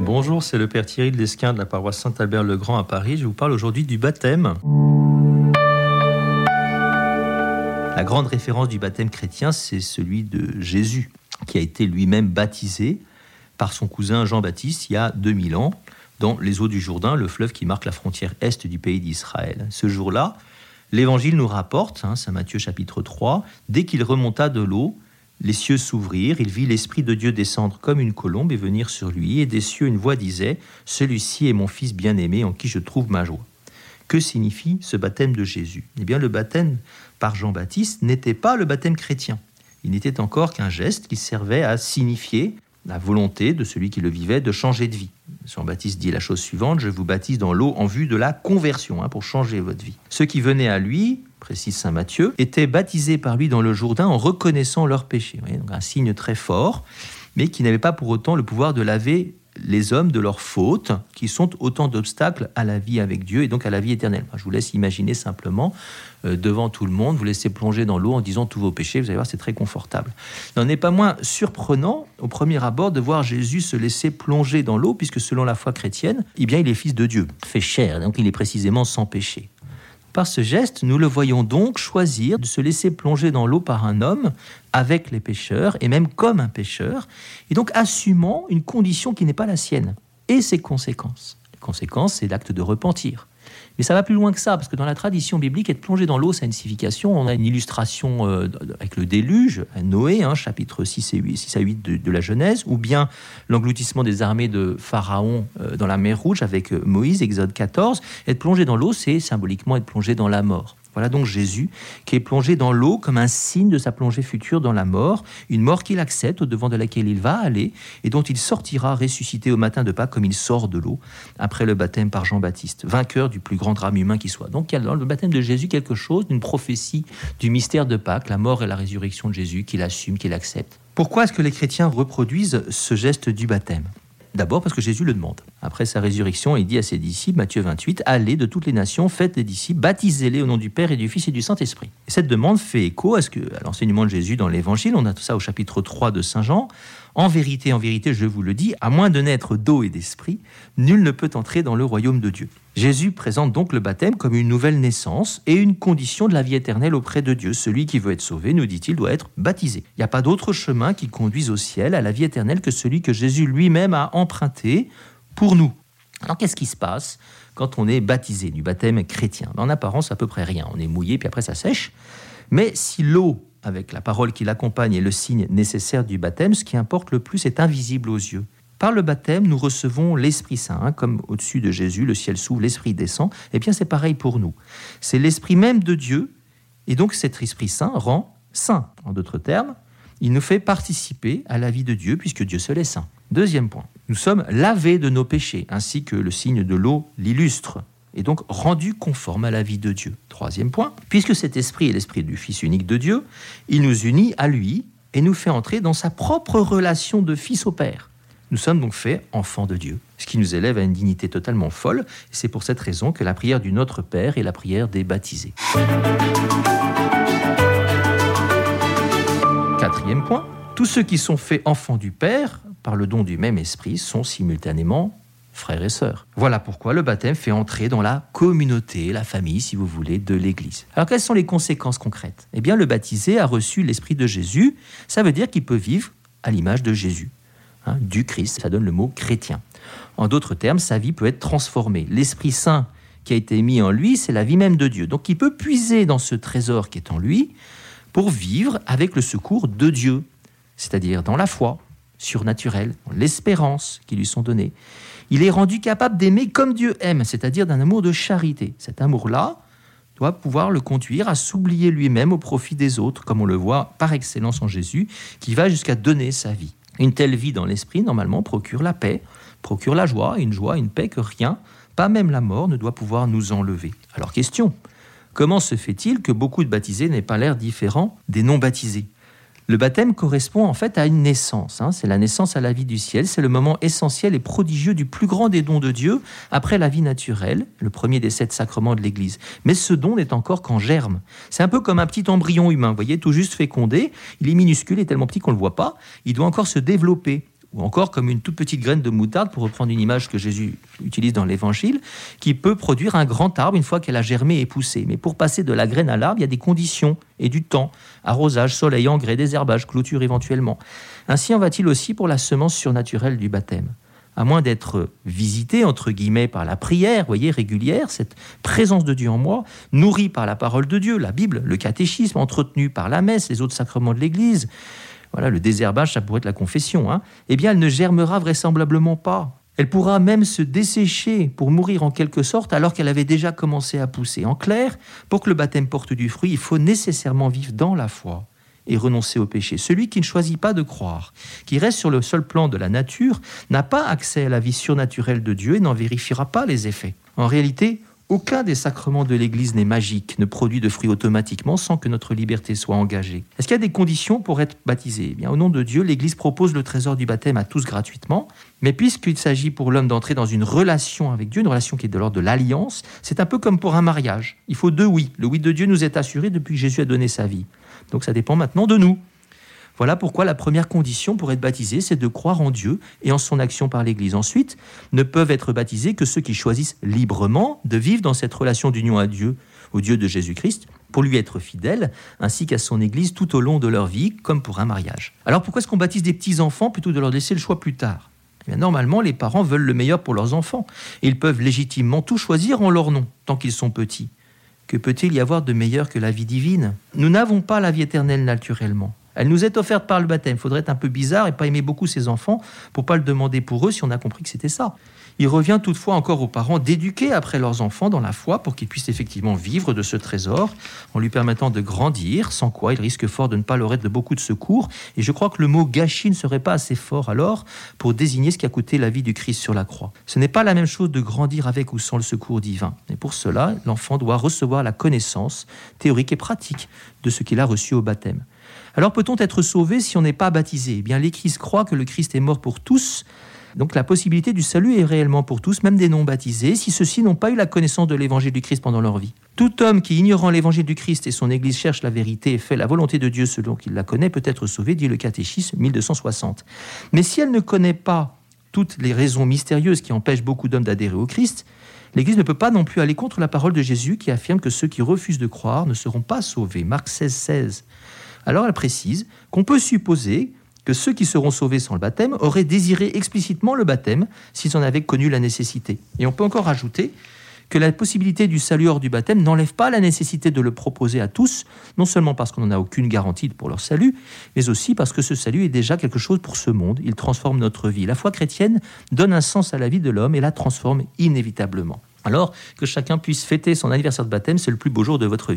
Bonjour, c'est le Père Thierry de l'Esquin de la paroisse Saint-Albert-le-Grand à Paris. Je vous parle aujourd'hui du baptême. La grande référence du baptême chrétien, c'est celui de Jésus, qui a été lui-même baptisé par son cousin Jean-Baptiste il y a 2000 ans dans les eaux du Jourdain, le fleuve qui marque la frontière est du pays d'Israël. Ce jour-là, l'Évangile nous rapporte, hein, Saint Matthieu chapitre 3, dès qu'il remonta de l'eau, les cieux s'ouvrirent, il vit l'Esprit de Dieu descendre comme une colombe et venir sur lui, et des cieux une voix disait, Celui-ci est mon Fils bien-aimé en qui je trouve ma joie. Que signifie ce baptême de Jésus? Eh bien, le baptême par Jean-Baptiste n'était pas le baptême chrétien. Il n'était encore qu'un geste qui servait à signifier la volonté de celui qui le vivait de changer de vie. Jean-Baptiste dit la chose suivante, je vous baptise dans l'eau en vue de la conversion, hein, pour changer votre vie. Ceux qui venaient à lui, précise Saint Matthieu, étaient baptisés par lui dans le Jourdain en reconnaissant leurs péchés. donc un signe très fort, mais qui n'avait pas pour autant le pouvoir de laver les hommes de leurs fautes, qui sont autant d'obstacles à la vie avec Dieu et donc à la vie éternelle. Je vous laisse imaginer simplement, euh, devant tout le monde, vous laissez plonger dans l'eau en disant tous vos péchés, vous allez voir, c'est très confortable. N'en est pas moins surprenant, au premier abord, de voir Jésus se laisser plonger dans l'eau, puisque selon la foi chrétienne, eh bien, il est fils de Dieu, fait chair, donc il est précisément sans péché. Par ce geste, nous le voyons donc choisir de se laisser plonger dans l'eau par un homme avec les pêcheurs et même comme un pêcheur, et donc assumant une condition qui n'est pas la sienne et ses conséquences. Les conséquences, c'est l'acte de repentir. Mais ça va plus loin que ça, parce que dans la tradition biblique, être plongé dans l'eau, a une signification. On a une illustration euh, avec le déluge, Noé, hein, chapitre 6, et 8, 6 à 8 de, la Genèse, ou bien l'engloutissement des armées de Pharaon euh, dans la mer Rouge avec euh, Moïse, Exode 14. Être plongé dans l'eau, c'est symboliquement être plongé dans la mort. Voilà donc Jésus qui est plongé dans l'eau comme un signe de sa plongée future dans la mort, une mort qu'il accepte au devant de laquelle il va aller et dont il sortira ressuscité au matin de Pâques comme il sort de l'eau après le baptême par Jean-Baptiste, vainqueur du plus grand drame humain qui soit. Donc il y a dans le baptême de Jésus quelque chose d'une prophétie du mystère de Pâques, la mort et la résurrection de Jésus qu'il assume, qu'il accepte. Pourquoi est-ce que les chrétiens reproduisent ce geste du baptême? D'abord parce que Jésus le demande. Après sa résurrection, il dit à ses disciples, Matthieu 28, Allez de toutes les nations, faites les disciples, baptisez-les au nom du Père et du Fils et du Saint-Esprit. Et cette demande fait écho à, ce que, à l'enseignement de Jésus dans l'Évangile. On a tout ça au chapitre 3 de Saint Jean. En vérité, en vérité, je vous le dis, à moins de naître d'eau et d'esprit, nul ne peut entrer dans le royaume de Dieu. Jésus présente donc le baptême comme une nouvelle naissance et une condition de la vie éternelle auprès de Dieu. Celui qui veut être sauvé, nous dit-il, doit être baptisé. Il n'y a pas d'autre chemin qui conduise au ciel, à la vie éternelle, que celui que Jésus lui-même a emprunté pour nous. Alors qu'est-ce qui se passe quand on est baptisé du baptême chrétien? En apparence, à peu près rien. On est mouillé, puis après ça sèche. Mais si l'eau avec la parole qui l'accompagne et le signe nécessaire du baptême, ce qui importe le plus est invisible aux yeux. Par le baptême, nous recevons l'Esprit Saint, hein, comme au-dessus de Jésus, le ciel s'ouvre, l'Esprit descend. Eh bien, c'est pareil pour nous. C'est l'Esprit même de Dieu, et donc cet Esprit Saint rend saint. En d'autres termes, il nous fait participer à la vie de Dieu, puisque Dieu seul est saint. Deuxième point, nous sommes lavés de nos péchés, ainsi que le signe de l'eau l'illustre et donc rendu conforme à la vie de Dieu. Troisième point, puisque cet esprit est l'esprit du Fils unique de Dieu, il nous unit à lui et nous fait entrer dans sa propre relation de fils au Père. Nous sommes donc faits enfants de Dieu, ce qui nous élève à une dignité totalement folle. C'est pour cette raison que la prière du Notre Père est la prière des baptisés. Quatrième point, tous ceux qui sont faits enfants du Père par le don du même esprit sont simultanément frères et sœurs. Voilà pourquoi le baptême fait entrer dans la communauté, la famille, si vous voulez, de l'Église. Alors quelles sont les conséquences concrètes? Eh bien, le baptisé a reçu l'Esprit de Jésus, ça veut dire qu'il peut vivre à l'image de Jésus, hein, du Christ, ça donne le mot chrétien. En d'autres termes, sa vie peut être transformée. L'Esprit Saint qui a été mis en lui, c'est la vie même de Dieu. Donc il peut puiser dans ce trésor qui est en lui pour vivre avec le secours de Dieu, c'est-à-dire dans la foi surnaturelle, l'espérance qui lui sont données il est rendu capable d'aimer comme Dieu aime, c'est-à-dire d'un amour de charité. Cet amour-là doit pouvoir le conduire à s'oublier lui-même au profit des autres, comme on le voit par excellence en Jésus, qui va jusqu'à donner sa vie. Une telle vie dans l'esprit, normalement, procure la paix, procure la joie, une joie, une paix que rien, pas même la mort, ne doit pouvoir nous enlever. Alors question, comment se fait-il que beaucoup de baptisés n'aient pas l'air différents des non-baptisés? Le baptême correspond en fait à une naissance. Hein. C'est la naissance à la vie du ciel. C'est le moment essentiel et prodigieux du plus grand des dons de Dieu après la vie naturelle, le premier des sept sacrements de l'Église. Mais ce don n'est encore qu'en germe. C'est un peu comme un petit embryon humain, vous voyez, tout juste fécondé. Il est minuscule et tellement petit qu'on ne le voit pas. Il doit encore se développer ou encore comme une toute petite graine de moutarde, pour reprendre une image que Jésus utilise dans l'Évangile, qui peut produire un grand arbre une fois qu'elle a germé et poussé. Mais pour passer de la graine à l'arbre, il y a des conditions et du temps, arrosage, soleil, engrais, désherbage, clôture éventuellement. Ainsi en va-t-il aussi pour la semence surnaturelle du baptême à moins d'être visité, entre guillemets, par la prière, voyez, régulière, cette présence de Dieu en moi, nourrie par la parole de Dieu, la Bible, le catéchisme, entretenu par la messe, les autres sacrements de l'Église, voilà, le désherbage, ça pourrait être la confession, hein, eh bien, elle ne germera vraisemblablement pas. Elle pourra même se dessécher pour mourir en quelque sorte alors qu'elle avait déjà commencé à pousser. En clair, pour que le baptême porte du fruit, il faut nécessairement vivre dans la foi et renoncer au péché. Celui qui ne choisit pas de croire, qui reste sur le seul plan de la nature, n'a pas accès à la vie surnaturelle de Dieu et n'en vérifiera pas les effets. En réalité, aucun des sacrements de l'Église n'est magique, ne produit de fruits automatiquement sans que notre liberté soit engagée. Est-ce qu'il y a des conditions pour être baptisé? Eh bien, Au nom de Dieu, l'Église propose le trésor du baptême à tous gratuitement, mais puisqu'il s'agit pour l'homme d'entrer dans une relation avec Dieu, une relation qui est de l'ordre de l'alliance, c'est un peu comme pour un mariage. Il faut deux oui. Le oui de Dieu nous est assuré depuis que Jésus a donné sa vie. Donc ça dépend maintenant de nous. Voilà pourquoi la première condition pour être baptisé, c'est de croire en Dieu et en son action par l'Église. Ensuite, ne peuvent être baptisés que ceux qui choisissent librement de vivre dans cette relation d'union à Dieu, au Dieu de Jésus-Christ, pour lui être fidèles, ainsi qu'à son Église tout au long de leur vie, comme pour un mariage. Alors pourquoi est-ce qu'on baptise des petits-enfants plutôt de leur laisser le choix plus tard? Eh Normalement, les parents veulent le meilleur pour leurs enfants, ils peuvent légitimement tout choisir en leur nom, tant qu'ils sont petits. Que peut-il y avoir de meilleur que la vie divine? Nous n'avons pas la vie éternelle naturellement. Elle nous est offerte par le baptême. Il faudrait être un peu bizarre et pas aimer beaucoup ses enfants pour pas le demander pour eux si on a compris que c'était ça. Il revient toutefois encore aux parents d'éduquer après leurs enfants dans la foi pour qu'ils puissent effectivement vivre de ce trésor en lui permettant de grandir, sans quoi il risque fort de ne pas leur être de beaucoup de secours. Et je crois que le mot gâchis ne serait pas assez fort alors pour désigner ce qui a coûté la vie du Christ sur la croix. Ce n'est pas la même chose de grandir avec ou sans le secours divin. Et pour cela, l'enfant doit recevoir la connaissance théorique et pratique de ce qu'il a reçu au baptême. Alors peut-on être sauvé si on n'est pas baptisé? Eh bien, l'Église croit que le Christ est mort pour tous. Donc la possibilité du salut est réellement pour tous, même des non-baptisés, si ceux-ci n'ont pas eu la connaissance de l'évangile du Christ pendant leur vie. Tout homme qui, ignorant l'évangile du Christ et son Église, cherche la vérité et fait la volonté de Dieu selon qu'il la connaît, peut être sauvé, dit le catéchisme 1260. Mais si elle ne connaît pas toutes les raisons mystérieuses qui empêchent beaucoup d'hommes d'adhérer au Christ, l'Église ne peut pas non plus aller contre la parole de Jésus qui affirme que ceux qui refusent de croire ne seront pas sauvés. Marc 16, 16. Alors elle précise qu'on peut supposer que ceux qui seront sauvés sans le baptême auraient désiré explicitement le baptême s'ils en avaient connu la nécessité. Et on peut encore ajouter que la possibilité du salut hors du baptême n'enlève pas la nécessité de le proposer à tous, non seulement parce qu'on n'en a aucune garantie pour leur salut, mais aussi parce que ce salut est déjà quelque chose pour ce monde, il transforme notre vie. La foi chrétienne donne un sens à la vie de l'homme et la transforme inévitablement. Alors que chacun puisse fêter son anniversaire de baptême, c'est le plus beau jour de votre vie.